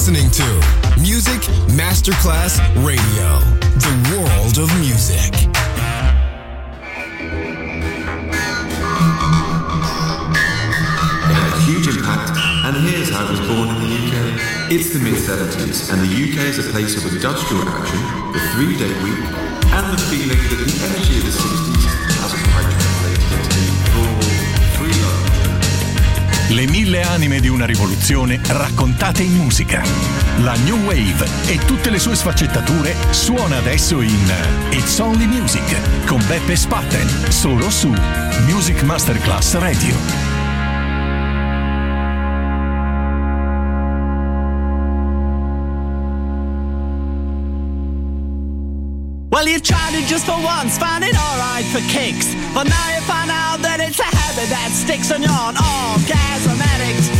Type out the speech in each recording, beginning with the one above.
listening to Music Masterclass Radio, the world of music. and here's how it was born in the UK. It's the mid 70s, and the UK is a place of industrial action, the three day week, and the feeling that the energy of the 60s Le mille anime di una rivoluzione raccontate in musica. La New Wave e tutte le sue sfaccettature suona adesso in It's Only Music con Beppe Spatten, solo su Music Masterclass Radio. Well, you tried it just for once, found it alright for kicks, but now feather that sticks on your arm. Orgasm.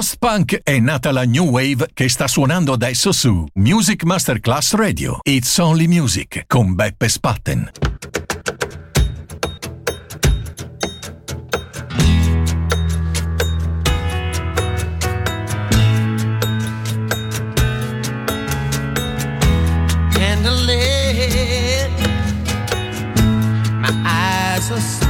post-punk è nata la new wave che sta suonando adesso su Music Masterclass Radio. It's Only Music con Beppe Spatten. Candlelit, my eyes are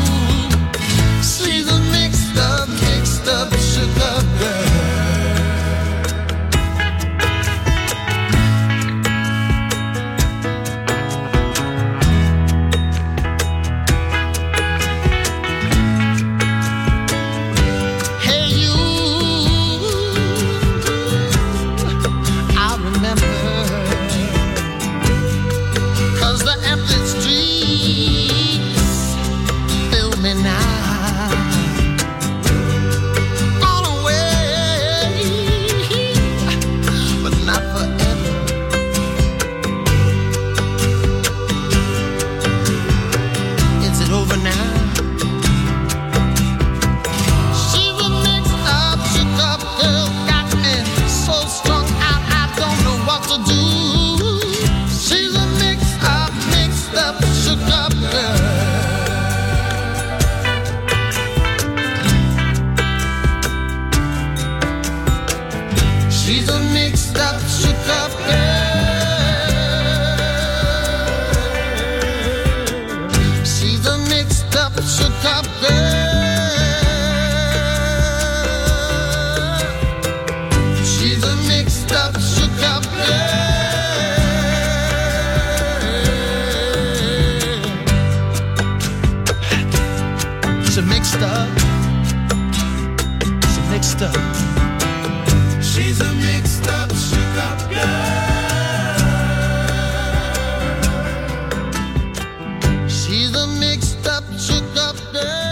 She mixed up. She mixed up. She's a mixed up, shook up girl. She's a mixed up, shook up girl.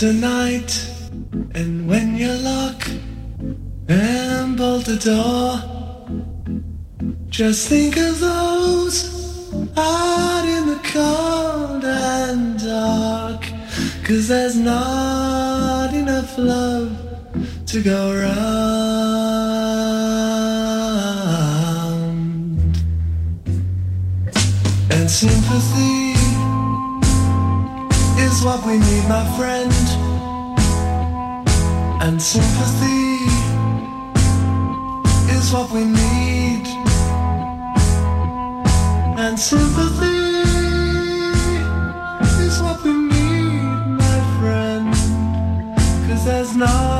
tonight. is what we need, and sympathy is what we need, my friend, cause there's not.